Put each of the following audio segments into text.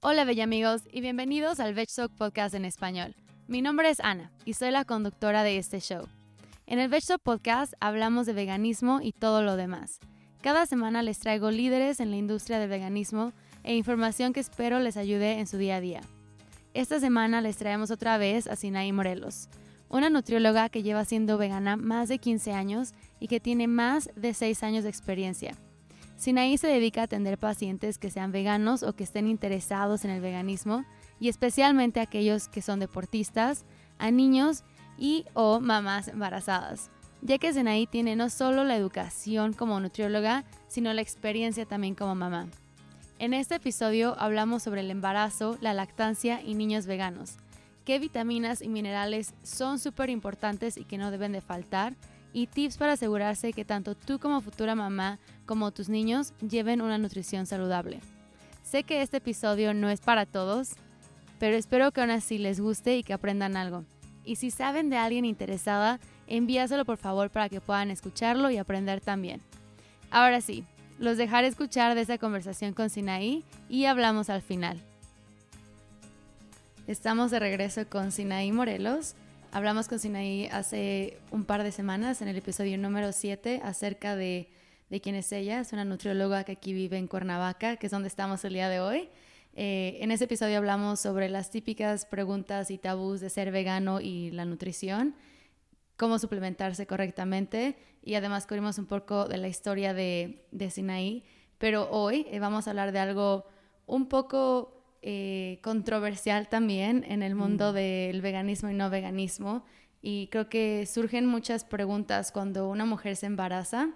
Hola bella amigos y bienvenidos al Veg Podcast en español. Mi nombre es Ana y soy la conductora de este show. En el Veg Podcast hablamos de veganismo y todo lo demás. Cada semana les traigo líderes en la industria del veganismo e información que espero les ayude en su día a día. Esta semana les traemos otra vez a Sinaí Morelos, una nutrióloga que lleva siendo vegana más de 15 años y que tiene más de 6 años de experiencia. Sinaí se dedica a atender pacientes que sean veganos o que estén interesados en el veganismo y especialmente aquellos que son deportistas, a niños y o mamás embarazadas, ya que Sinaí tiene no solo la educación como nutrióloga, sino la experiencia también como mamá. En este episodio hablamos sobre el embarazo, la lactancia y niños veganos, qué vitaminas y minerales son súper importantes y que no deben de faltar, y tips para asegurarse que tanto tú como futura mamá como tus niños lleven una nutrición saludable. Sé que este episodio no es para todos, pero espero que aún así les guste y que aprendan algo. Y si saben de alguien interesada, envíaselo por favor para que puedan escucharlo y aprender también. Ahora sí, los dejaré escuchar de esa conversación con Sinaí y hablamos al final. Estamos de regreso con Sinaí Morelos Hablamos con Sinaí hace un par de semanas en el episodio número 7 acerca de, de quién es ella. Es una nutrióloga que aquí vive en Cuernavaca, que es donde estamos el día de hoy. Eh, en ese episodio hablamos sobre las típicas preguntas y tabús de ser vegano y la nutrición, cómo suplementarse correctamente y además cubrimos un poco de la historia de, Sinaí. Pero hoy eh, vamos a hablar de algo un poco eh, controversial también en el mundo mm. del veganismo y no veganismo. Y creo que surgen muchas preguntas cuando una mujer se embaraza.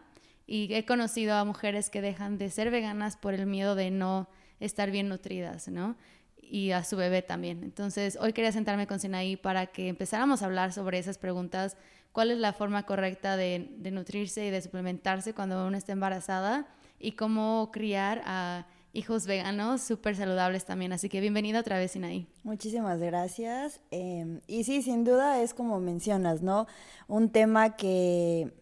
Y he conocido a mujeres que dejan de ser veganas por el miedo de no estar bien nutridas, ¿no? Y a su bebé también. Entonces, hoy quería sentarme con Sinaí para que empezáramos a hablar sobre esas preguntas. ¿Cuál es la forma correcta de, de nutrirse y de suplementarse cuando uno está embarazada? Y cómo criar a hijos veganos súper saludables también. Así que bienvenida otra vez, Sinaí. Muchísimas gracias. Em, y sí, sin duda es como mencionas, ¿no? Un tema que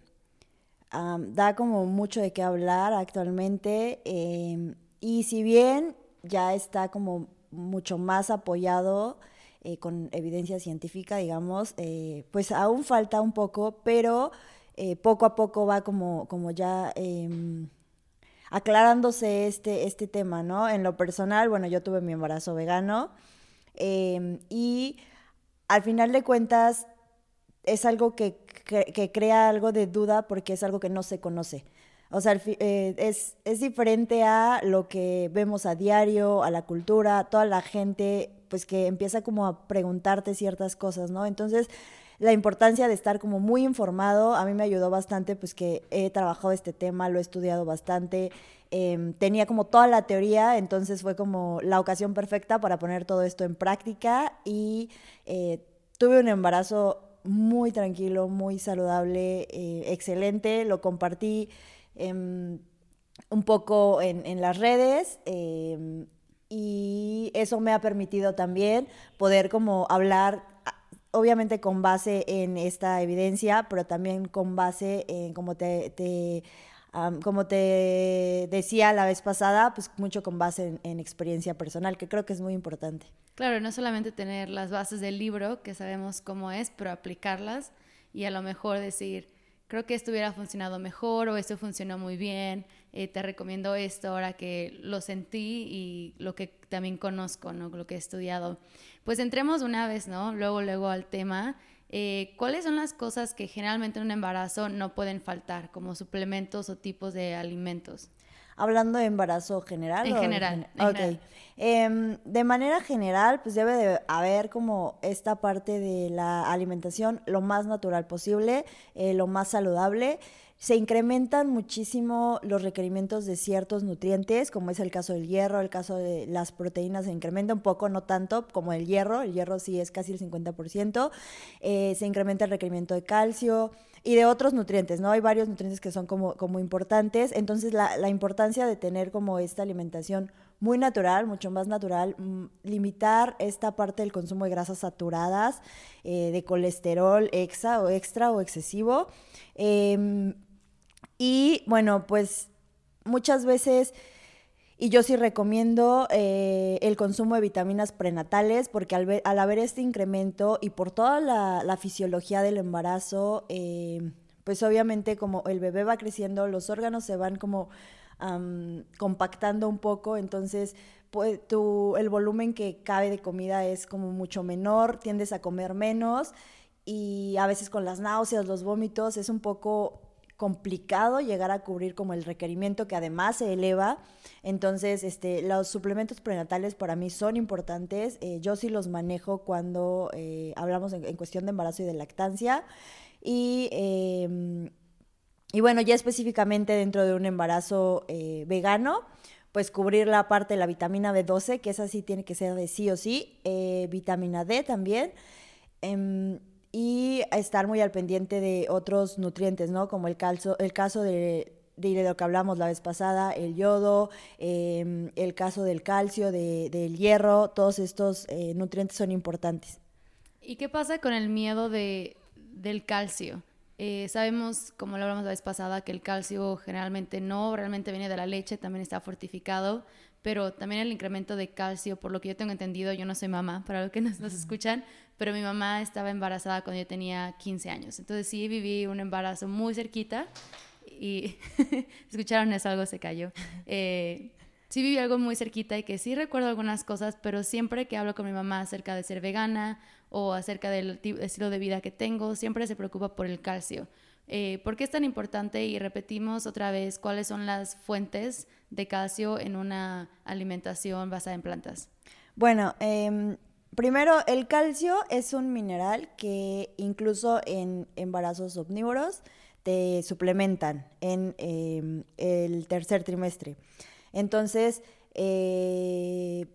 da como mucho de qué hablar actualmente. Em, y si bien ya está como mucho más apoyado eh, con evidencia científica, digamos, eh, pues aún falta un poco, pero eh, poco a poco va como, como ya em, aclarándose este, este tema, ¿no? En lo personal, bueno, yo tuve mi embarazo vegano em, y al final de cuentas es algo que, crea algo de duda porque es algo que no se conoce. O sea, eh, es, es, diferente a lo que vemos a diario, a la cultura, toda la gente, pues que empieza como a preguntarte ciertas cosas, ¿no? Entonces, la importancia de estar como muy informado. A mí me ayudó bastante, pues que he trabajado este tema, lo he estudiado bastante. Em, tenía como toda la teoría, entonces fue como la ocasión perfecta para poner todo esto en práctica y eh, tuve un embarazo muy tranquilo, muy saludable, eh, excelente, lo compartí em, un poco en, en las redes em, y eso me ha permitido también poder como hablar obviamente con base en esta evidencia, pero también con base en, como te, como te decía la vez pasada, pues mucho con base en, experiencia personal, que creo que es muy importante. Claro, no solamente tener las bases del libro, que sabemos cómo es, pero aplicarlas y a lo mejor decir, creo que esto hubiera funcionado mejor o esto funcionó muy bien, eh, te recomiendo esto ahora que lo sentí y lo que también conozco, ¿no? lo que he estudiado. Pues entremos una vez, ¿no? Luego, luego al tema. Eh, ¿Cuáles son las cosas que generalmente en un embarazo no pueden faltar, como suplementos o tipos de alimentos? Hablando de embarazo general. En general. ok. Em, de manera general, pues debe de haber como esta parte de la alimentación lo más natural posible, eh, lo más saludable se incrementan muchísimo los requerimientos de ciertos nutrientes, como es el caso del hierro, el caso de las proteínas se incrementa un poco, no tanto como el hierro, el hierro sí es casi el 50%, eh, se incrementa el requerimiento de calcio y de otros nutrientes, ¿no? Hay varios nutrientes que son como, como importantes, entonces la, la importancia de tener como esta alimentación muy natural, mucho más natural, mm, limitar esta parte del consumo de grasas saturadas, eh, de colesterol extra o extra o excesivo. Em, y bueno, pues muchas veces Y yo sí recomiendo eh, el consumo de vitaminas prenatales porque al, al haber este incremento y por toda la, fisiología del embarazo, eh, pues obviamente como el bebé va creciendo, los órganos se van como compactando un poco, entonces pues, tu, el volumen que cabe de comida es como mucho menor, tiendes a comer menos y a veces con las náuseas, los vómitos, es un poco complicado llegar a cubrir como el requerimiento que además se eleva. Entonces, este, los suplementos prenatales para mí son importantes. Eh, yo sí los manejo cuando eh, hablamos en, cuestión de embarazo y de lactancia. Y, em, y bueno, ya específicamente dentro de un embarazo eh, vegano, pues cubrir la parte de la vitamina B12, que esa sí tiene que ser de sí o sí, vitamina D también. Y estar muy al pendiente de otros nutrientes, ¿no? Como el, calcio, el caso de, de lo que hablamos la vez pasada, el yodo, em, el caso del calcio, de, del hierro, todos estos eh, nutrientes son importantes. ¿Y qué pasa con el miedo de, del calcio? Eh, sabemos, como lo hablamos la vez pasada, que el calcio generalmente no realmente viene de la leche, también está fortificado, pero también el incremento de calcio, por lo que yo tengo entendido, yo no soy mamá, para los que nos, nos escuchan, pero mi mamá estaba embarazada cuando yo tenía 15 años. Entonces sí viví un embarazo muy cerquita y escucharon eso, algo se cayó. Eh, sí viví algo muy cerquita y que sí recuerdo algunas cosas, pero siempre que hablo con mi mamá acerca de ser vegana o acerca del estilo de vida que tengo, siempre se preocupa por el calcio. Eh, ¿Por qué es tan importante? Y repetimos otra vez cuáles son las fuentes de calcio en una alimentación basada en plantas. Bueno, eh, Primero, el calcio es un mineral que incluso en embarazos omnívoros te suplementan en em, el tercer trimestre. Entonces, eh,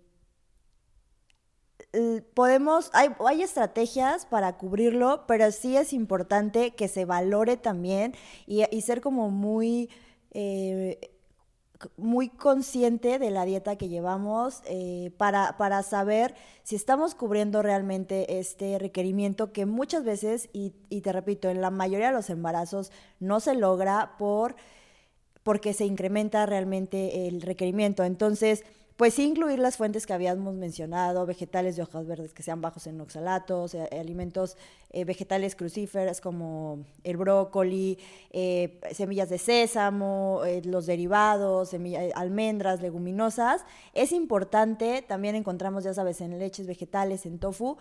podemos, hay, hay, estrategias para cubrirlo, pero sí es importante que se valore también y, ser como muy... Eh, muy consciente de la dieta que llevamos eh, para, para, saber si estamos cubriendo realmente este requerimiento que muchas veces, y, y, te repito, en la mayoría de los embarazos no se logra por porque se incrementa realmente el requerimiento. Entonces, pues sí incluir las fuentes que habíamos mencionado, vegetales de hojas verdes que sean bajos en oxalatos, eh, alimentos eh, vegetales crucíferos como el brócoli, eh, semillas de sésamo, los derivados, almendras, leguminosas. Es importante, también encontramos, ya sabes, en leches vegetales, en tofu,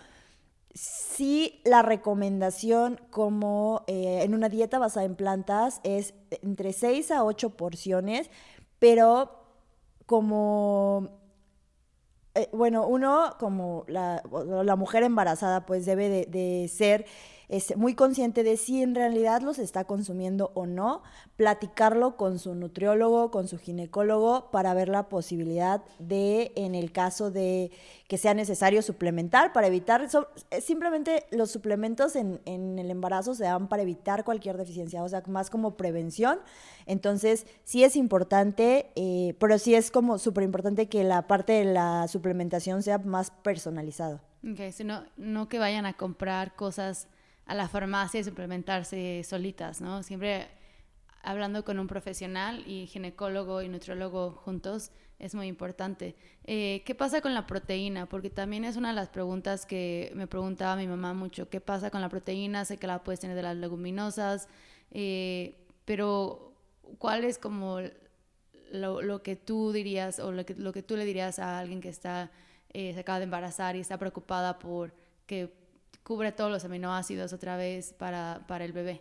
sí la recomendación como en una dieta basada en plantas es entre 6 a 8 porciones, pero como, eh, bueno, uno como la, mujer embarazada pues debe de, de ser es muy consciente de si en realidad los está consumiendo o no, platicarlo con su nutriólogo, con su ginecólogo, para ver la posibilidad de, en el caso de que sea necesario suplementar, para evitar, eh, simplemente los suplementos en, en el embarazo se dan para evitar cualquier deficiencia, o sea, más como prevención. Entonces, sí es importante, eh, pero sí es como súper importante que la parte de la suplementación sea más personalizada. Ok, sino no que vayan a comprar cosas a la farmacia y suplementarse solitas, ¿no? Siempre hablando con un profesional y ginecólogo y nutriólogo juntos es muy importante. Eh, ¿Qué pasa con la proteína? Porque también es una de las preguntas que me preguntaba mi mamá mucho. ¿Qué pasa con la proteína? Sé que la puedes tener de las leguminosas, eh, pero ¿cuál es como lo, que tú dirías o lo que, tú le dirías a alguien que está, eh, se acaba de embarazar y está preocupada por que cubre todos los aminoácidos otra vez para, para el bebé.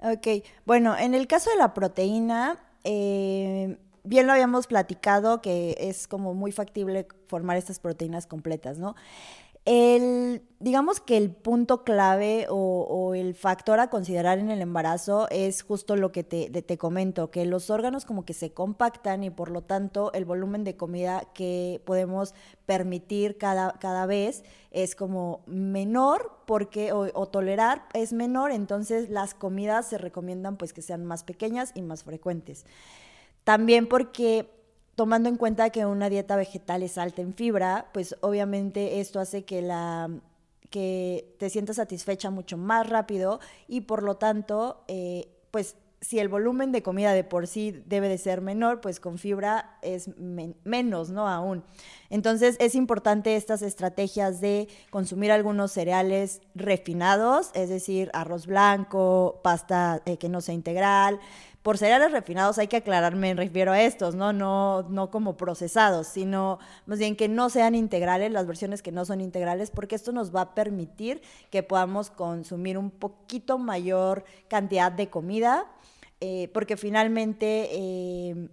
Ok, bueno, en el caso de la proteína, eh, bien lo habíamos platicado que es como muy factible formar estas proteínas completas, ¿no? El, digamos que el punto clave o, el factor a considerar en el embarazo es justo lo que te, te, comento, que los órganos como que se compactan y por lo tanto el volumen de comida que podemos permitir cada, cada vez es como menor porque o, o, tolerar es menor, entonces las comidas se recomiendan pues que sean más pequeñas y más frecuentes. También porque tomando en cuenta que una dieta vegetal es alta en fibra, pues obviamente esto hace que la que te sientas satisfecha mucho más rápido y por lo tanto, eh, pues si el volumen de comida de por sí debe de ser menor, pues con fibra es menos, ¿no? Aún. Entonces es importante estas estrategias de consumir algunos cereales refinados, es decir, arroz blanco, pasta eh, que no sea integral, por cereales refinados hay que aclarar, me refiero a estos, ¿no? No, no como procesados, sino más bien que no sean integrales, las versiones que no son integrales, porque esto nos va a permitir que podamos consumir un poquito mayor cantidad de comida, eh, porque finalmente... Eh,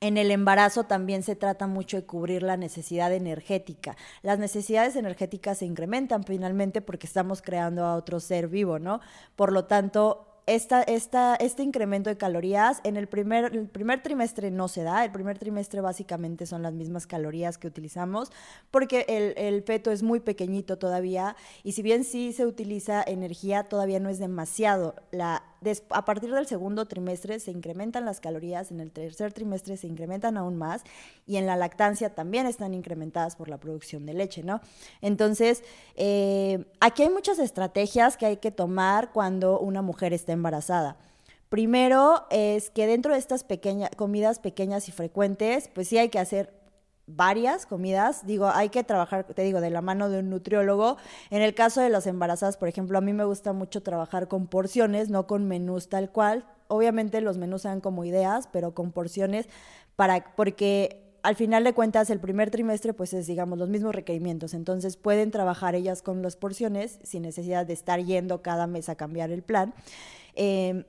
en el embarazo también se trata mucho de cubrir la necesidad energética. Las necesidades energéticas se incrementan finalmente porque estamos creando a otro ser vivo, ¿no? Por lo tanto, esta, esta, este incremento de calorías en el primer, primer trimestre no se da. El primer trimestre básicamente son las mismas calorías que utilizamos porque el, el feto es muy pequeñito todavía y si bien sí se utiliza energía, todavía no es demasiado. La, a partir del segundo trimestre se incrementan las calorías, en el tercer trimestre se incrementan aún más y en la lactancia también están incrementadas por la producción de leche, ¿no? Entonces, eh, aquí hay muchas estrategias que hay que tomar cuando una mujer está embarazada. Primero es que dentro de estas pequeñas comidas pequeñas y frecuentes, pues sí hay que hacer varias comidas. Digo, hay que trabajar, te digo, de la mano de un nutriólogo. En el caso de las embarazadas, por ejemplo, a mí me gusta mucho trabajar con porciones, no con menús tal cual. Obviamente los menús sean como ideas, pero con porciones, para, porque al final de cuentas el primer trimestre pues es digamos los mismos requerimientos, entonces pueden trabajar ellas con las porciones sin necesidad de estar yendo cada mes a cambiar el plan. Eh,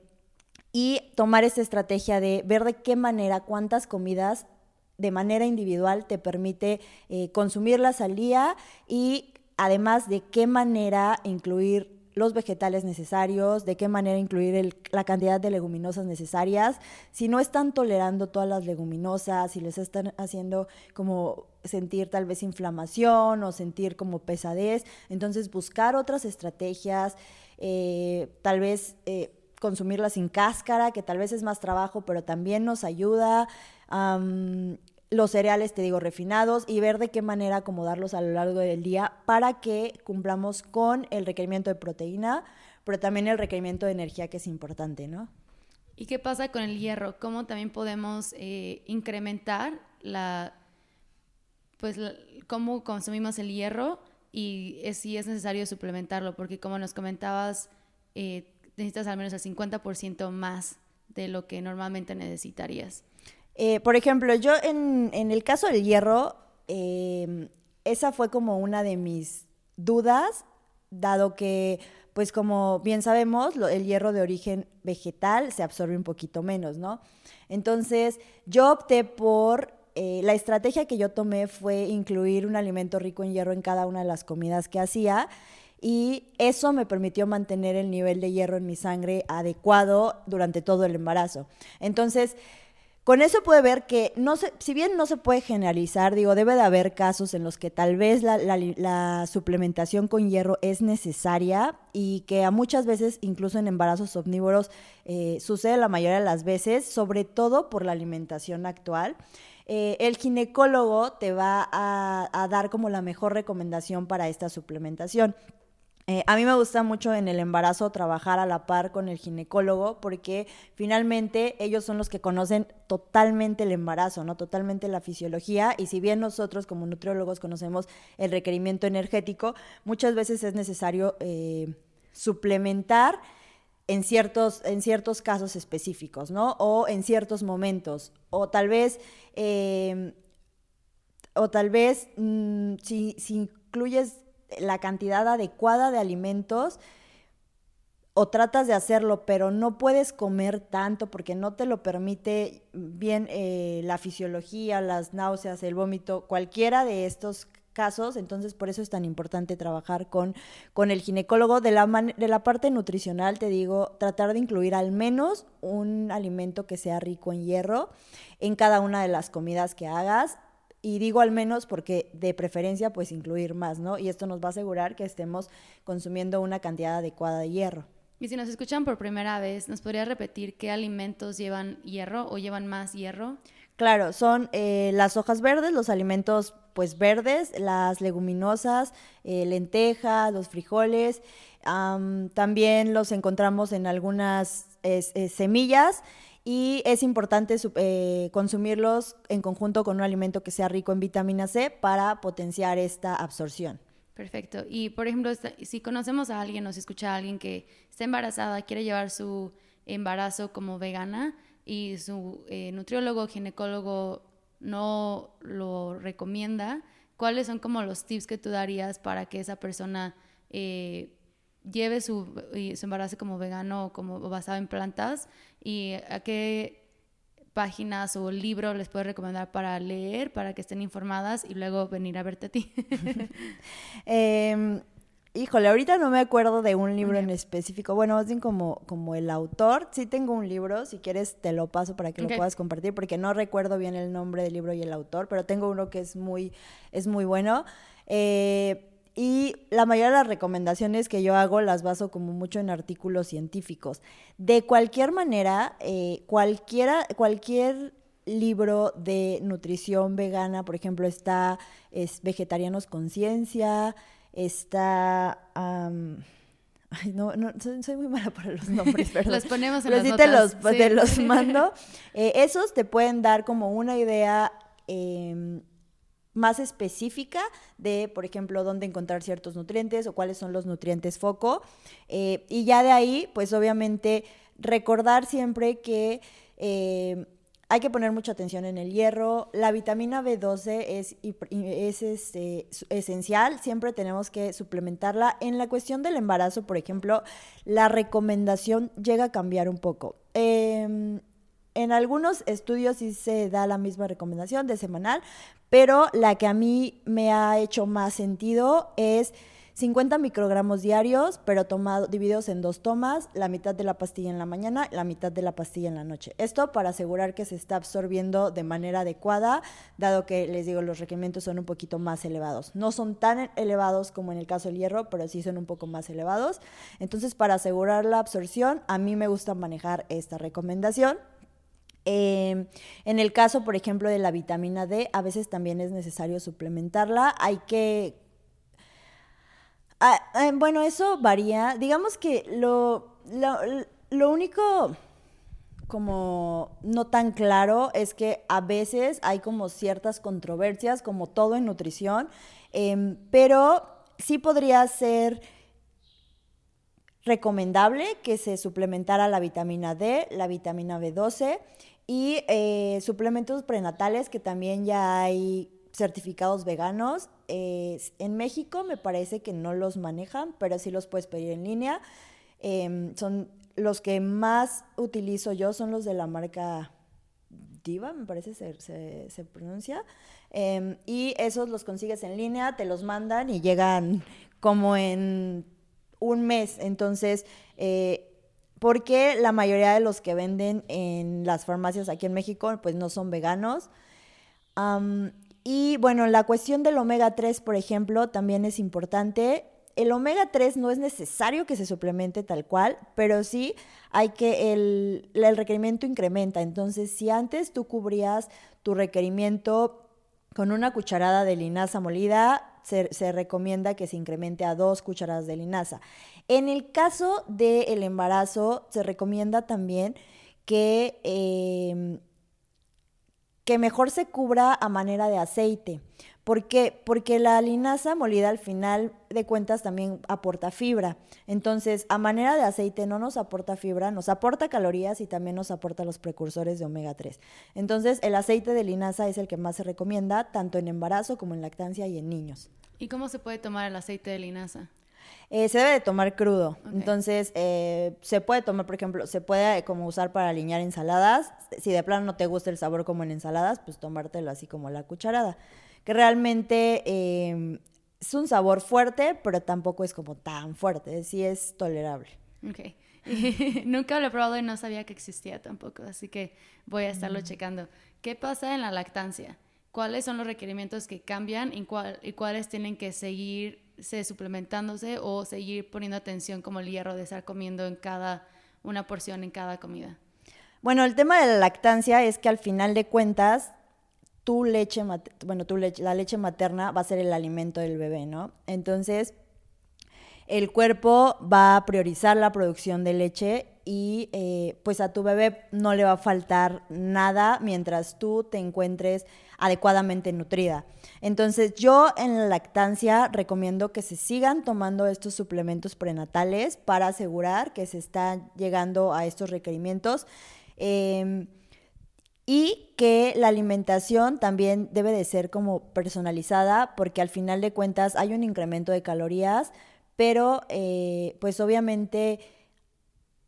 y tomar esta estrategia de ver de qué manera, cuántas comidas de manera individual te permite eh, consumirlas al día y además de qué manera incluir los vegetales necesarios, de qué manera incluir la cantidad de leguminosas necesarias. Si no están tolerando todas las leguminosas, si les están haciendo como sentir tal vez inflamación o sentir como pesadez, entonces buscar otras estrategias, eh, tal vez eh, consumirlas sin cáscara, que tal vez es más trabajo, pero también nos ayuda los cereales, te digo, refinados y ver de qué manera acomodarlos a lo largo del día para que cumplamos con el requerimiento de proteína, pero también el requerimiento de energía que es importante, ¿no? ¿Y qué pasa con el hierro? ¿Cómo también podemos eh, incrementar la, pues, cómo consumimos el hierro y si es necesario suplementarlo? Porque como nos comentabas, eh, necesitas al menos el 50% más de lo que normalmente necesitarías. Eh, por ejemplo, yo en, el caso del hierro, em, esa fue como una de mis dudas, dado que, pues como bien sabemos, el hierro de origen vegetal se absorbe un poquito menos, ¿no? Entonces, yo opté por eh, la estrategia que yo tomé fue incluir un alimento rico en hierro en cada una de las comidas que hacía y eso me permitió mantener el nivel de hierro en mi sangre adecuado durante todo el embarazo. Entonces, con eso puede ver que, no se, si bien no se puede generalizar, digo, debe de haber casos en los que tal vez la, suplementación con hierro es necesaria y que a muchas veces, incluso en embarazos omnívoros, eh, sucede la mayoría de las veces, sobre todo por la alimentación actual. Eh, el ginecólogo te va a dar como la mejor recomendación para esta suplementación. Eh, a mí me gusta mucho en el embarazo trabajar a la par con el ginecólogo porque finalmente ellos son los que conocen totalmente el embarazo, ¿no? Totalmente la fisiología y si bien nosotros como nutriólogos conocemos el requerimiento energético, muchas veces es necesario eh, suplementar en ciertos, en ciertos casos específicos, ¿no? O en ciertos momentos. O tal vez, eh, o tal vez mm, si, si incluyes la cantidad adecuada de alimentos o tratas de hacerlo, pero no puedes comer tanto porque no te lo permite bien eh, la fisiología, las náuseas, el vómito, cualquiera de estos casos, entonces por eso es tan importante trabajar con, con el ginecólogo. De la, de la parte nutricional, te digo, tratar de incluir al menos un alimento que sea rico en hierro en cada una de las comidas que hagas y digo al menos porque de preferencia pues incluir más, ¿no? Y esto nos va a asegurar que estemos consumiendo una cantidad adecuada de hierro. Y si nos escuchan por primera vez, ¿nos podría repetir qué alimentos llevan hierro o llevan más hierro? Claro, son eh, las hojas verdes, los alimentos pues verdes, las leguminosas, eh, lentejas, los frijoles. también los encontramos en algunas semillas y es importante eh, consumirlos en conjunto con un alimento que sea rico en vitamina C para potenciar esta absorción. Perfecto. Y por ejemplo, si conocemos a alguien o si escucha a alguien que está embarazada, quiere llevar su embarazo como vegana y su eh, nutriólogo, ginecólogo no lo recomienda, ¿cuáles son como los tips que tú darías para que esa persona eh, lleve su, su, embarazo como vegano o como basado en plantas y a qué páginas o libros les puedes recomendar para leer, para que estén informadas y luego venir a verte a ti? Em, híjole, ahorita no me acuerdo de un libro en específico. Bueno, más bien como, como el autor. Sí tengo un libro, si quieres te lo paso para que lo puedas compartir, porque no recuerdo bien el nombre del libro y el autor, pero tengo uno que es muy, es muy bueno. Eh, y la mayoría de las recomendaciones que yo hago las baso como mucho en artículos científicos. De cualquier manera, eh, cualquiera, cualquier libro de nutrición vegana, por ejemplo, está es Vegetarianos Conciencia, está... Ay, no, no soy, muy mala para los nombres, perdón. los ponemos en las notas. Te los, te los mando. Eh, esos te pueden dar como una idea eh, más específica de, por ejemplo, dónde encontrar ciertos nutrientes o cuáles son los nutrientes foco. Eh, y ya de ahí, pues obviamente, recordar siempre que eh, hay que poner mucha atención en el hierro. La vitamina B12 es, es este, esencial, siempre tenemos que suplementarla. En la cuestión del embarazo, por ejemplo, la recomendación llega a cambiar un poco. Em, en algunos estudios sí se da la misma recomendación de semanal, pero la que a mí me ha hecho más sentido es 50 microgramos diarios, pero tomado, divididos en dos tomas, la mitad de la pastilla en la mañana, la mitad de la pastilla en la noche. Esto para asegurar que se está absorbiendo de manera adecuada, dado que les digo, los requerimientos son un poquito más elevados. No son tan elevados como en el caso del hierro, pero sí son un poco más elevados. Entonces, para asegurar la absorción, a mí me gusta manejar esta recomendación. Em, en el caso, por ejemplo, de la vitamina D, a veces también es necesario suplementarla. Hay que... Ah, eh, bueno, eso varía. Digamos que lo, lo, único como no tan claro es que a veces hay como ciertas controversias, como todo en nutrición, em, pero sí podría ser recomendable que se suplementara la vitamina D, la vitamina B12 y eh, suplementos prenatales que también ya hay certificados veganos. en México me parece que no los manejan, pero sí los puedes pedir en línea. Em, son los que más utilizo yo, son los de la marca Diva, me parece se, se, pronuncia. Em, y esos los consigues en línea, te los mandan y llegan como en un mes. Entonces, eh, porque la mayoría de los que venden en las farmacias aquí en México pues no son veganos. y bueno, la cuestión del omega 3, por ejemplo, también es importante. El omega 3 no es necesario que se suplemente tal cual, pero sí hay que, el, requerimiento incrementa. Entonces, si antes tú cubrías tu requerimiento con una cucharada de linaza molida, se, recomienda que se incremente a dos cucharadas de linaza. En el caso del embarazo, se recomienda también que, em, que mejor se cubra a manera de aceite. ¿Por qué? Porque la linaza molida al final de cuentas también aporta fibra. Entonces, a manera de aceite no nos aporta fibra, nos aporta calorías y también nos aporta los precursores de omega 3. Entonces, el aceite de linaza es el que más se recomienda, tanto en embarazo como en lactancia y en niños. ¿Y cómo se puede tomar el aceite de linaza? Eh, se debe de tomar crudo. Entonces, eh, se puede tomar, por ejemplo, se puede eh, como usar para alinear ensaladas. Si de plano no te gusta el sabor como en ensaladas, pues tomártelo así como la cucharada que realmente em, es un sabor fuerte, pero tampoco es como tan fuerte, sí es tolerable. Ok. Nunca lo he probado y no sabía que existía tampoco, así que voy a estarlo mm. checando. ¿Qué pasa en la lactancia? ¿Cuáles son los requerimientos que cambian y, y cuáles tienen que seguirse suplementándose o seguir poniendo atención como el hierro de estar comiendo en cada una porción en cada comida? Bueno, el tema de la lactancia es que al final de cuentas, tu leche, bueno, tu leche, la leche materna va a ser el alimento del bebé, ¿no? Entonces, el cuerpo va a priorizar la producción de leche y eh, pues a tu bebé no le va a faltar nada mientras tú te encuentres adecuadamente nutrida. Entonces yo en la lactancia recomiendo que se sigan tomando estos suplementos prenatales para asegurar que se está llegando a estos requerimientos. Em, y que la alimentación también debe de ser como personalizada porque al final de cuentas hay un incremento de calorías, pero eh, pues obviamente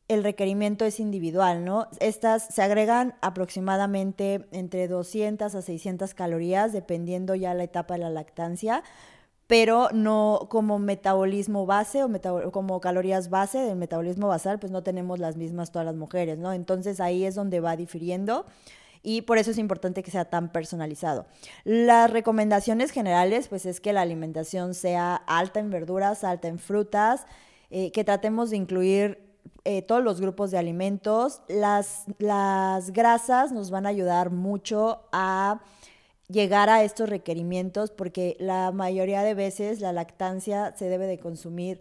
el requerimiento es individual, ¿no? Estas se agregan aproximadamente entre 200 a 600 calorías, dependiendo ya la etapa de la lactancia, pero no como metabolismo base o como calorías base del metabolismo basal, pues no tenemos las mismas todas las mujeres, ¿no? Entonces ahí es donde va difiriendo y por eso es importante que sea tan personalizado. Las recomendaciones generales, pues es que la alimentación sea alta en verduras, alta en frutas, eh, que tratemos de incluir eh, todos los grupos de alimentos. Las, las grasas nos van a ayudar mucho a llegar a estos requerimientos porque la mayoría de veces la lactancia se debe de consumir.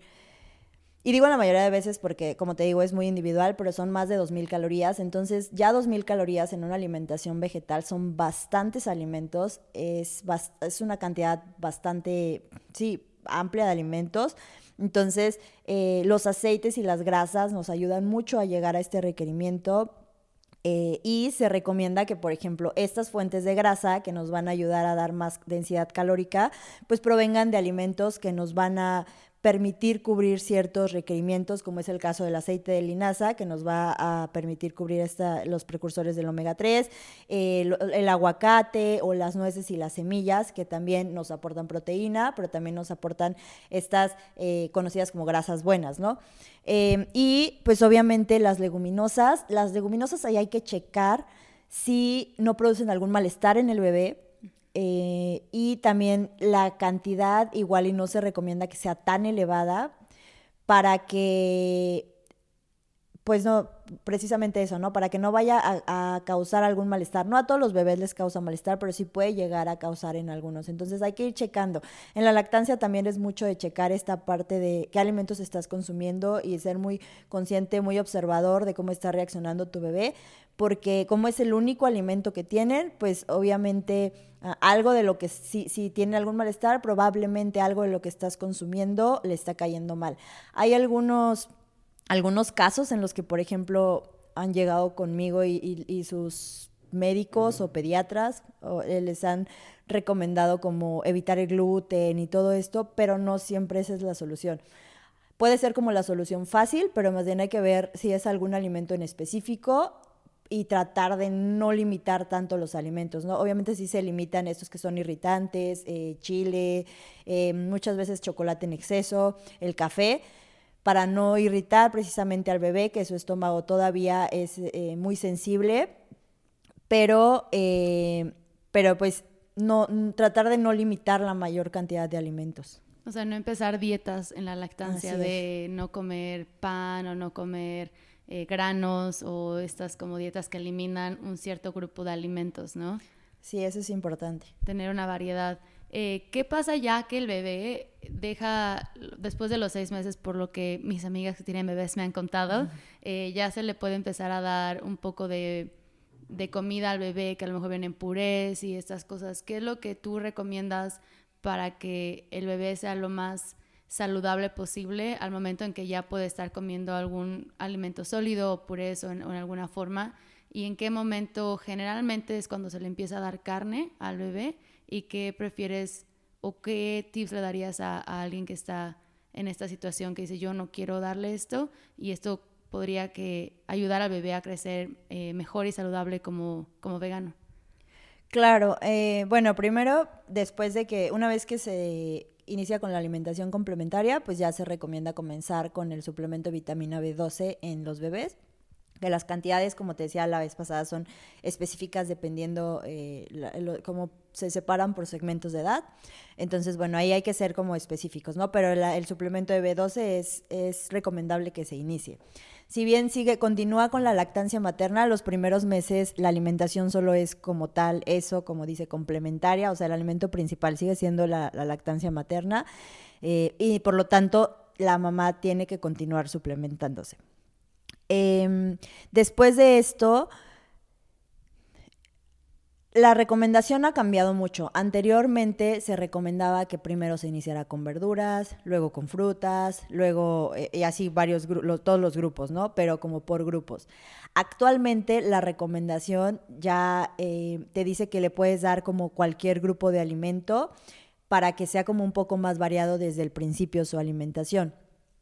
Y digo la mayoría de veces porque, como te digo, es muy individual, pero son más de 2.000 calorías. Entonces, ya 2.000 calorías en una alimentación vegetal son bastantes alimentos. Es, es una cantidad bastante, sí, amplia de alimentos. Entonces, eh, los aceites y las grasas nos ayudan mucho a llegar a este requerimiento. Eh, y se recomienda que, por ejemplo, estas fuentes de grasa que nos van a ayudar a dar más densidad calórica, pues provengan de alimentos que nos van a permitir cubrir ciertos requerimientos, como es el caso del aceite de linaza, que nos va a permitir cubrir esta, los precursores del omega 3, el, aguacate o las nueces y las semillas, que también nos aportan proteína, pero también nos aportan estas eh, conocidas como grasas buenas, ¿no? Eh, y pues obviamente las leguminosas, las leguminosas ahí hay que checar si no producen algún malestar en el bebé, eh, y también la cantidad igual y no se recomienda que sea tan elevada para que, pues no, precisamente eso, ¿no? Para que no vaya a, causar algún malestar. No a todos los bebés les causa malestar, pero sí puede llegar a causar en algunos. Entonces hay que ir checando. En la lactancia también es mucho de checar esta parte de qué alimentos estás consumiendo y ser muy consciente, muy observador de cómo está reaccionando tu bebé, porque como es el único alimento que tienen, pues obviamente ah, algo de lo que si, si tiene algún malestar, probablemente algo de lo que estás consumiendo le está cayendo mal. Hay algunos, algunos casos en los que, por ejemplo, han llegado conmigo y, sus médicos o pediatras eh, les han recomendado como evitar el gluten y todo esto, pero no siempre esa es la solución. Puede ser como la solución fácil, pero más bien hay que ver si es algún alimento en específico y tratar de no limitar tanto los alimentos, ¿no? Obviamente sí se limitan estos que son irritantes, eh, chile, eh, muchas veces chocolate en exceso, el café, para no irritar precisamente al bebé, que su estómago todavía es eh, muy sensible, pero, pero pues no, tratar de no limitar la mayor cantidad de alimentos. O sea, no empezar dietas en la lactancia de no comer pan o no comer eh, granos o estas como dietas que eliminan un cierto grupo de alimentos, ¿no? Sí, eso es importante. Tener una variedad. Eh, ¿Qué pasa ya que el bebé deja, después de los seis meses, por lo que mis amigas que tienen bebés me han contado, eh, ya se le puede empezar a dar un poco de, de, comida al bebé, que a lo mejor vienen purés y estas cosas? ¿Qué es lo que tú recomiendas para que el bebé sea lo más saludable posible al momento en que ya puede estar comiendo algún alimento sólido o pureza o en, alguna forma y en qué momento generalmente es cuando se le empieza a dar carne al bebé y qué prefieres o qué tips le darías a, alguien que está en esta situación que dice yo no quiero darle esto y esto podría que ayudar al bebé a crecer eh, mejor y saludable como, como vegano. Claro, eh, bueno, primero, después de que una vez que se inicia con la alimentación complementaria, pues ya se recomienda comenzar con el suplemento vitamina B12 en los bebés. Que las cantidades, como te decía la vez pasada, son específicas dependiendo eh, cómo se separan por segmentos de edad. Entonces, bueno, ahí hay que ser como específicos, ¿no? Pero el suplemento de B12 es, es recomendable que se inicie. si bien sigue, continúa con la lactancia materna, los primeros meses la alimentación solo es como tal, eso, como dice, complementaria, o sea, el alimento principal sigue siendo la, lactancia materna eh, y por lo tanto la mamá tiene que continuar suplementándose. Em, después de esto, la recomendación ha cambiado mucho. Anteriormente se recomendaba que primero se iniciara con verduras, luego con frutas, luego eh, y así varios todos los grupos, ¿no? Pero como por grupos. Actualmente la recomendación ya eh, te dice que le puedes dar como cualquier grupo de alimento para que sea como un poco más variado desde el principio su alimentación.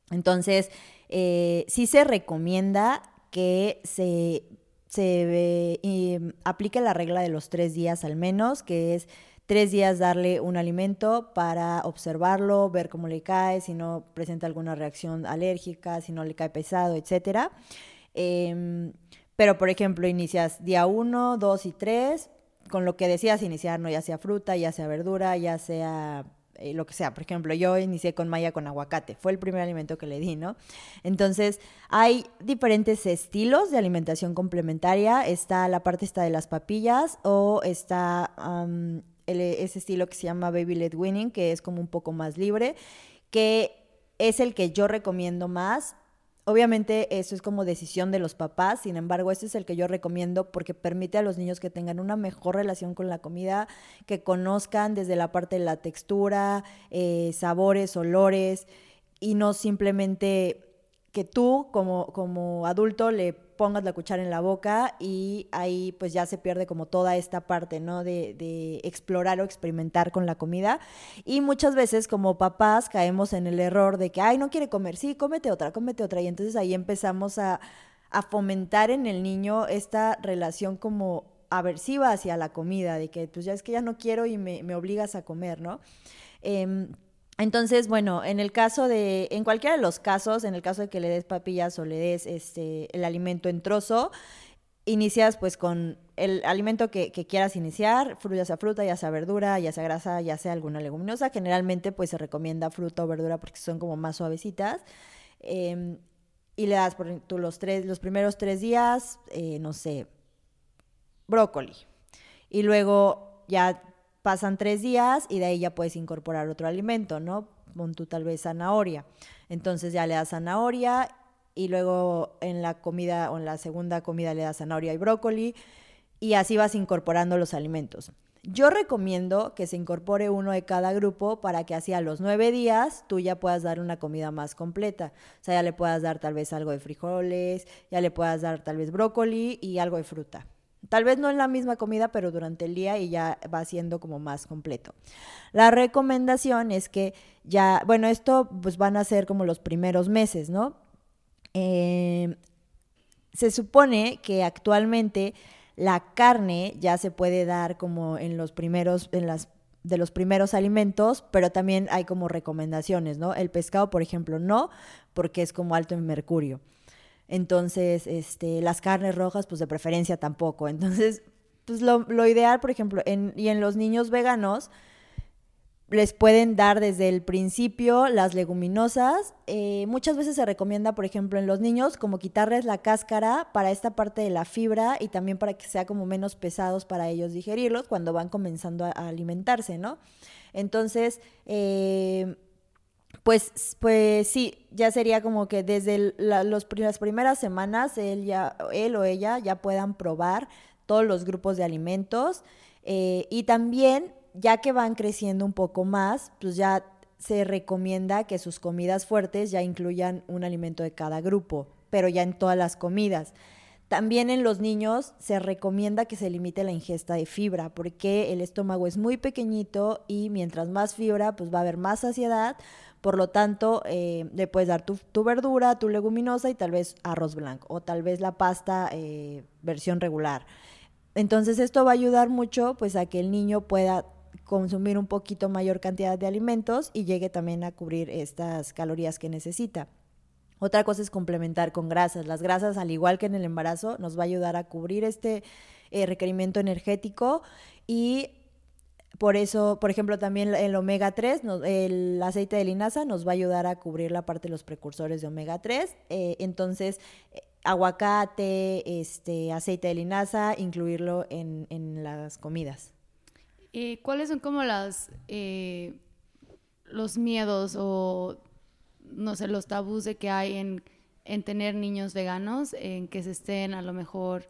Entonces, eh, sí se recomienda que se se mm, aplica la regla de los tres días al menos, que es tres días darle un alimento para observarlo, ver cómo le cae, si no presenta alguna reacción alérgica, si no le cae pesado, etc. Em, pero, por ejemplo, inicias día uno, dos y tres, con lo que decías iniciar, ¿no? ya sea fruta, ya sea verdura, ya sea eh, lo que sea. Por ejemplo, yo inicié con maya con aguacate, fue el primer alimento que le di, ¿no? Entonces, hay diferentes estilos de alimentación complementaria. Está la parte esta de las papillas o está ese estilo que se llama Baby Led Winning, que es como un poco más libre, que es el que yo recomiendo más Obviamente eso es como decisión de los papás, sin embargo, este es el que yo recomiendo porque permite a los niños que tengan una mejor relación con la comida, que conozcan desde la parte de la textura, eh, sabores, olores, y no simplemente que tú como, como adulto le pongas la cuchara en la boca y ahí pues ya se pierde como toda esta parte, ¿no? De, de, explorar o experimentar con la comida. Y muchas veces como papás caemos en el error de que, ay, no quiere comer, sí, cómete otra, cómete otra. Y entonces ahí empezamos a, fomentar en el niño esta relación como aversiva hacia la comida, de que pues ya es que ya no quiero y me, obligas a comer, ¿no? Eh, entonces, bueno, en el caso de, en cualquiera de los casos, en el caso de que le des papillas o le des este, el alimento en trozo, inicias pues con el alimento que, quieras iniciar, ya sea fruta, ya sea verdura, ya sea grasa, ya sea alguna leguminosa. Generalmente pues se recomienda fruta o verdura porque son como más suavecitas. Em, y le das por tú los, tres, los primeros tres días, eh, no sé, brócoli. Y luego ya pasan tres días y de ahí ya puedes incorporar otro alimento, ¿no? Pon tú tal vez zanahoria. Entonces ya le das zanahoria y luego en la comida o en la segunda comida le das zanahoria y brócoli y así vas incorporando los alimentos. Yo recomiendo que se incorpore uno de cada grupo para que así a los nueve días tú ya puedas dar una comida más completa. O sea, ya le puedas dar tal vez algo de frijoles, ya le puedas dar tal vez brócoli y algo de fruta. Tal vez no en la misma comida, pero durante el día y ya va siendo como más completo. La recomendación es que ya, bueno, esto pues van a ser como los primeros meses, ¿no? Eh, se supone que actualmente la carne ya se puede dar como en los primeros, en las de los primeros alimentos, pero también hay como recomendaciones, ¿no? El pescado, por ejemplo, no, porque es como alto en mercurio. Entonces, este, las carnes rojas, pues de preferencia tampoco. Entonces, pues lo, ideal, por ejemplo, y en los niños veganos, les pueden dar desde el principio las leguminosas. Eh, muchas veces se recomienda, por ejemplo, en los niños, como quitarles la cáscara para esta parte de la fibra y también para que sea como menos pesados para ellos digerirlos cuando van comenzando a, alimentarse, ¿no? Entonces, eh, pues, pues sí, ya sería como que desde los, las primeras semanas él, ya, él o ella ya puedan probar todos los grupos de alimentos eh, y también ya que van creciendo un poco más, pues ya se recomienda que sus comidas fuertes ya incluyan un alimento de cada grupo, pero ya en todas las comidas. También en los niños se recomienda que se limite la ingesta de fibra porque el estómago es muy pequeñito y mientras más fibra, pues va a haber más saciedad, por lo tanto, eh, le puedes dar tu, verdura, tu leguminosa y tal vez arroz blanco o tal vez la pasta eh, versión regular. Entonces esto va a ayudar mucho pues a que el niño pueda consumir un poquito mayor cantidad de alimentos y llegue también a cubrir estas calorías que necesita. Otra cosa es complementar con grasas. Las grasas, al igual que en el embarazo, nos va a ayudar a cubrir este eh, requerimiento energético y Por eso, por ejemplo, también el omega 3, el aceite de linaza nos va a ayudar a cubrir la parte de los precursores de omega 3. Eh, entonces, eh, aguacate, este, aceite de linaza, incluirlo en, en las comidas. Eh, ¿Cuáles son como las los miedos o no sé, los tabús de que hay en, en tener niños veganos, en que se estén a lo mejor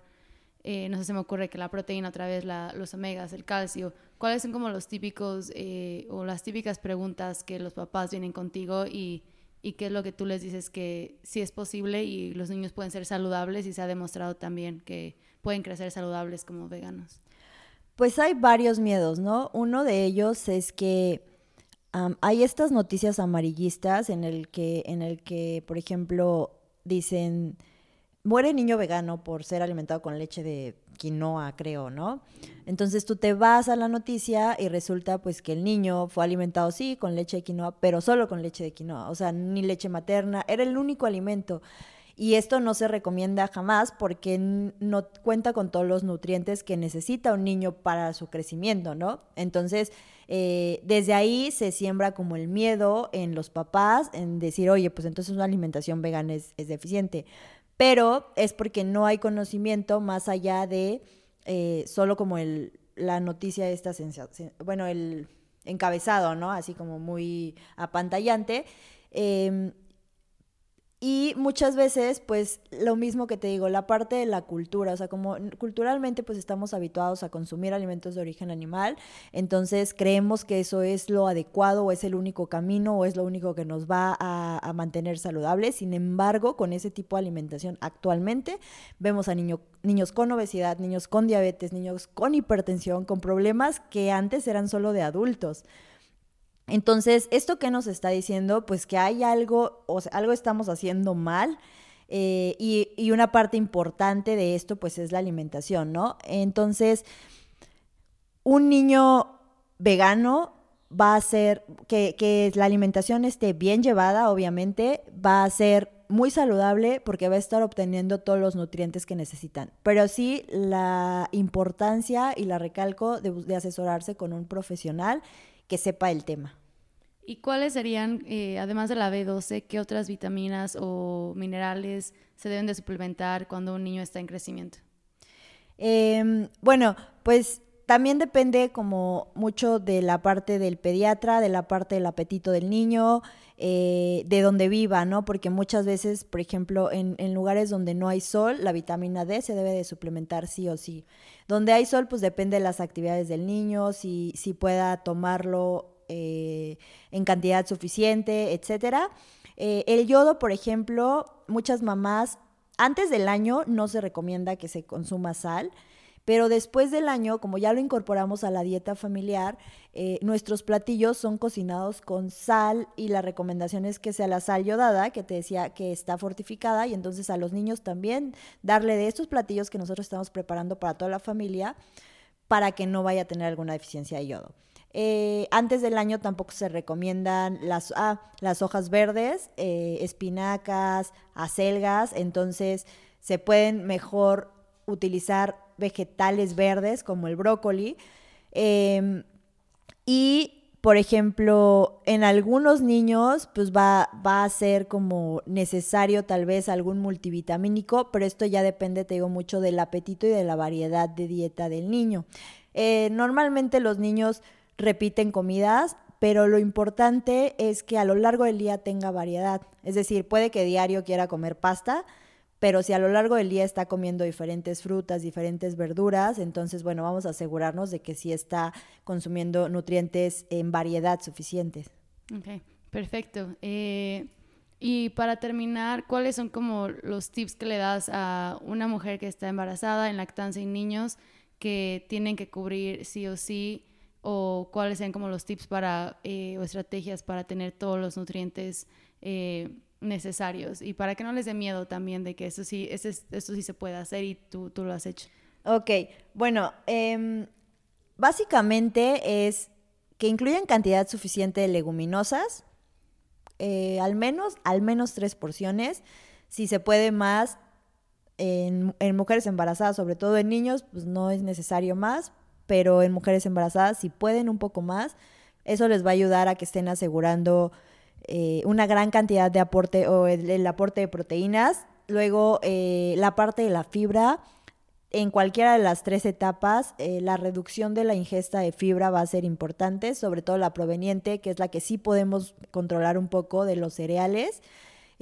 no sé, se me ocurre que la proteína otra vez, los omegas, el calcio, ¿Cuáles son como los típicos eh, o las típicas preguntas que los papás vienen contigo y, y, qué es lo que tú les dices que sí es posible y los niños pueden ser saludables y se ha demostrado también que pueden crecer saludables como veganos? Pues hay varios miedos, ¿no? Uno de ellos es que hay estas noticias amarillistas en el que, en el que, por ejemplo, dicen muere niño vegano por ser alimentado con leche de quinoa, creo, ¿no? Entonces tú te vas a la noticia y resulta pues que el niño fue alimentado sí con leche de quinoa, pero solo con leche de quinoa, o sea, ni leche materna, era el único alimento. Y esto no se recomienda jamás porque no cuenta con todos los nutrientes que necesita un niño para su crecimiento, ¿no? Entonces, eh, desde ahí se siembra como el miedo en los papás en decir, oye, pues entonces una alimentación vegana es, es deficiente pero es porque no hay conocimiento más allá de eh, solo como el, la noticia esta sensación, bueno, el encabezado, ¿no? Así como muy apantallante. Eh, y muchas veces, pues lo mismo que te digo, la parte de la cultura, o sea, como culturalmente pues estamos habituados a consumir alimentos de origen animal, entonces creemos que eso es lo adecuado o es el único camino o es lo único que nos va a, mantener saludables. Sin embargo, con ese tipo de alimentación actualmente vemos a niños con obesidad, niños con diabetes, niños con hipertensión, con problemas que antes eran solo de adultos. Entonces, ¿esto qué nos está diciendo? Pues que hay algo, o sea, algo estamos haciendo mal. Eh, y, una parte importante de esto, pues, es la alimentación, ¿no? Entonces, un niño vegano va a ser, que, que la alimentación esté bien llevada, obviamente, va a ser muy saludable porque va a estar obteniendo todos los nutrientes que necesitan. Pero sí la importancia, y la recalco, de asesorarse con un profesional que sepa el tema. ¿Y cuáles serían, eh, además de la B12, qué otras vitaminas o minerales se deben de suplementar cuando un niño está en crecimiento? Em, bueno, pues también depende como mucho de la parte del pediatra, de la parte del apetito del niño, eh, de donde viva, ¿no? Porque muchas veces, por ejemplo, en, lugares donde no hay sol, la vitamina D se debe de suplementar sí o sí. Donde hay sol, pues depende de las actividades del niño, si, si pueda tomarlo eh, en cantidad suficiente, etcétera. Eh, el yodo, por ejemplo, muchas mamás, antes del año no se recomienda que se consuma sal, pero después del año, como ya lo incorporamos a la dieta familiar, eh, nuestros platillos son cocinados con sal y la recomendación es que sea la sal yodada, que te decía que está fortificada, y entonces a los niños también darle de estos platillos que nosotros estamos preparando para toda la familia para que no vaya a tener alguna deficiencia de yodo. Eh, antes del año tampoco se recomiendan las, ah, hojas verdes, eh, espinacas, acelgas, entonces se pueden mejor utilizar vegetales verdes como el brócoli. Em, y, por ejemplo, en algunos niños, pues va, va a ser como necesario tal vez algún multivitamínico, pero esto ya depende, te digo, mucho del apetito y de la variedad de dieta del niño. Eh, normalmente los niños repiten comidas, pero lo importante es que a lo largo del día tenga variedad. Es decir, puede que diario quiera comer pasta, pero si a lo largo del día está comiendo diferentes frutas, diferentes verduras, entonces, bueno, vamos a asegurarnos de que sí está consumiendo nutrientes en variedad suficientes. Ok, perfecto. Eh, y para terminar, ¿cuáles son como los tips que le das a una mujer que está embarazada, en lactancia y niños, que tienen que cubrir sí o sí o cuáles sean como los tips para eh, o estrategias para tener todos los nutrientes eh, necesarios y para que no les dé miedo también de que eso sí, eso, sí se puede hacer y tú, tú lo has hecho. Ok, bueno, em, básicamente es que incluyan cantidad suficiente de leguminosas, eh, al menos, al menos tres porciones, si se puede más, en, en, mujeres embarazadas, sobre todo en niños, pues no es necesario más, pero en mujeres embarazadas, si pueden un poco más, eso les va a ayudar a que estén asegurando eh, una gran cantidad de aporte o el, aporte de proteínas. Luego, eh, la parte de la fibra. En cualquiera de las tres etapas, eh, la reducción de la ingesta de fibra va a ser importante, sobre todo la proveniente, que es la que sí podemos controlar un poco de los cereales.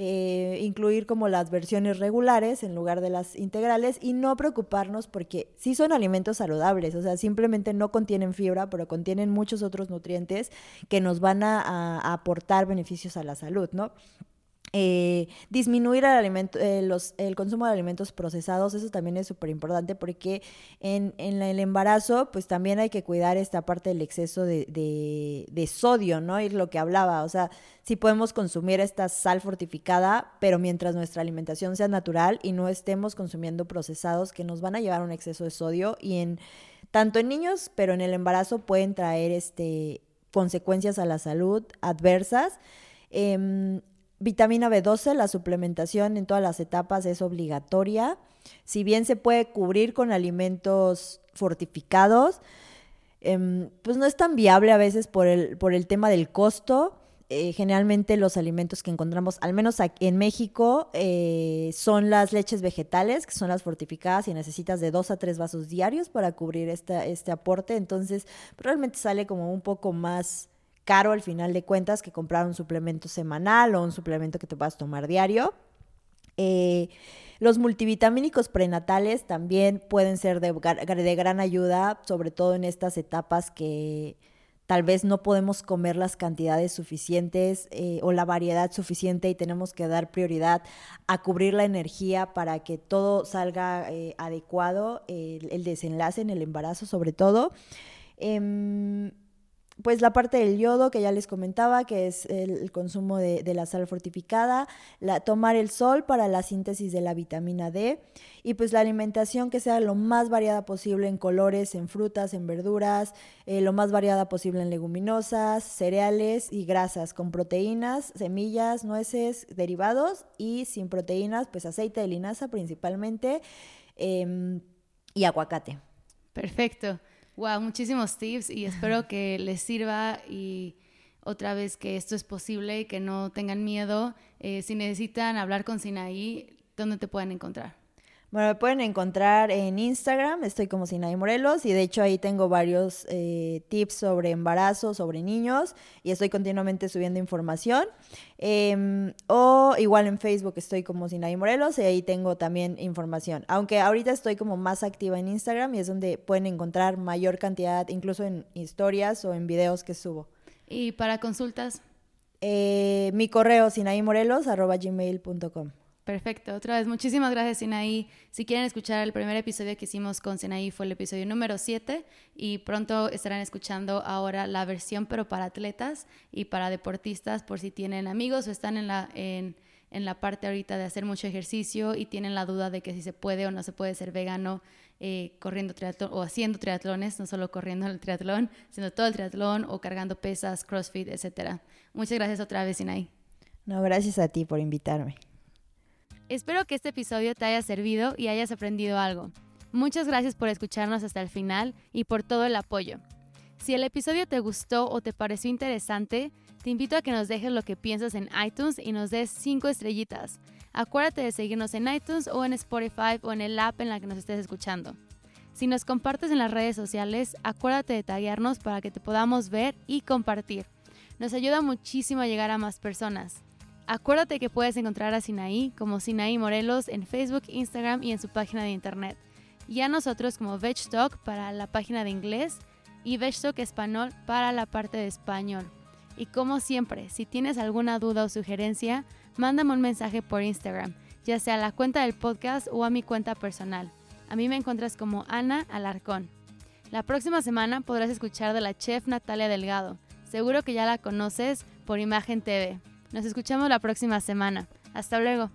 Eh, incluir como las versiones regulares en lugar de las integrales y no preocuparnos porque sí son alimentos saludables, o sea, simplemente no contienen fibra, pero contienen muchos otros nutrientes que nos van a aportar beneficios a la salud, ¿no? Eh, disminuir el, alimento, eh, los, el consumo de alimentos procesados, eso también es súper importante porque en, el embarazo pues también hay que cuidar esta parte del exceso de, sodio, ¿no? Es lo que hablaba, o sea, sí podemos consumir esta sal fortificada, pero mientras nuestra alimentación sea natural y no estemos consumiendo procesados que nos van a llevar a un exceso de sodio y en tanto en niños, pero en el embarazo pueden traer este consecuencias a la salud adversas. Eh, Vitamina B12, la suplementación en todas las etapas es obligatoria. Si bien se puede cubrir con alimentos fortificados, em, pues no es tan viable a veces por el, por el tema del costo. Eh, generalmente los alimentos que encontramos, al menos aquí en México, eh, son las leches vegetales, que son las fortificadas y necesitas de dos a tres vasos diarios para cubrir este aporte. Entonces, realmente sale como un poco más caro al final de cuentas que comprar un suplemento semanal o un suplemento que te puedas tomar diario. Eh, los multivitamínicos prenatales también pueden ser de, gran ayuda, sobre todo en estas etapas que tal vez no podemos comer las cantidades suficientes eh, o la variedad suficiente y tenemos que dar prioridad a cubrir la energía para que todo salga eh, adecuado, el, desenlace en el embarazo sobre todo. Pues la parte del yodo que ya les comentaba, que es el, consumo de, la sal fortificada, la, tomar el sol para la síntesis de la vitamina D y pues la alimentación que sea lo más variada posible en colores, en frutas, en verduras, eh, lo más variada posible en leguminosas, cereales y grasas, con proteínas, semillas, nueces, derivados y sin proteínas, pues aceite de linaza principalmente em, y aguacate. Perfecto. Wow, muchísimos tips y espero que les sirva y otra vez que esto es posible y que no tengan miedo. Eh, si necesitan hablar con Sinaí, ¿dónde te pueden encontrar? Bueno, me pueden encontrar en Instagram, estoy como Sinaí Morelos y de hecho ahí tengo varios eh, tips sobre embarazo, sobre niños y estoy continuamente subiendo información. Em, o igual en Facebook estoy como Sinaí Morelos y ahí tengo también información. Aunque ahorita estoy como más activa en Instagram y es donde pueden encontrar mayor cantidad, incluso en historias o en videos que subo. ¿Y para consultas? Eh, mi correo gmail.com Perfecto. Otra vez, muchísimas gracias, Sinaí. Si quieren escuchar el primer episodio que hicimos con Sinaí fue el episodio número 7 y pronto estarán escuchando ahora la versión, pero para atletas y para deportistas, por si tienen amigos o están en la, en, en la parte ahorita de hacer mucho ejercicio y tienen la duda de que si se puede o no se puede ser vegano eh, corriendo triatlón o haciendo triatlones, no solo corriendo el triatlón, sino todo el triatlón o cargando pesas, crossfit, etcétera. Muchas gracias otra vez, Sinaí. No, gracias a ti por invitarme. Espero que este episodio te haya servido y hayas aprendido algo. Muchas gracias por escucharnos hasta el final y por todo el apoyo. Si el episodio te gustó o te pareció interesante, te invito a que nos dejes lo que piensas en iTunes y nos des 5 estrellitas. Acuérdate de seguirnos en iTunes o en Spotify o en el app en la que nos estés escuchando. Si nos compartes en las redes sociales, acuérdate de taguearnos para que te podamos ver y compartir. Nos ayuda muchísimo a llegar a más personas. Acuérdate que puedes encontrar a Sinaí como Sinaí Morelos en Facebook, Instagram y en su página de internet. Y a nosotros como VegTalk para la página de inglés y VegTalk Español para la parte de español. Y como siempre, si tienes alguna duda o sugerencia, mándame un mensaje por Instagram, ya sea a la cuenta del podcast o a mi cuenta personal. A mí me encuentras como Ana Alarcón. La próxima semana podrás escuchar de la chef Natalia Delgado. Seguro que ya la conoces por Imagen TV. Nos escuchamos la próxima semana. Hasta luego.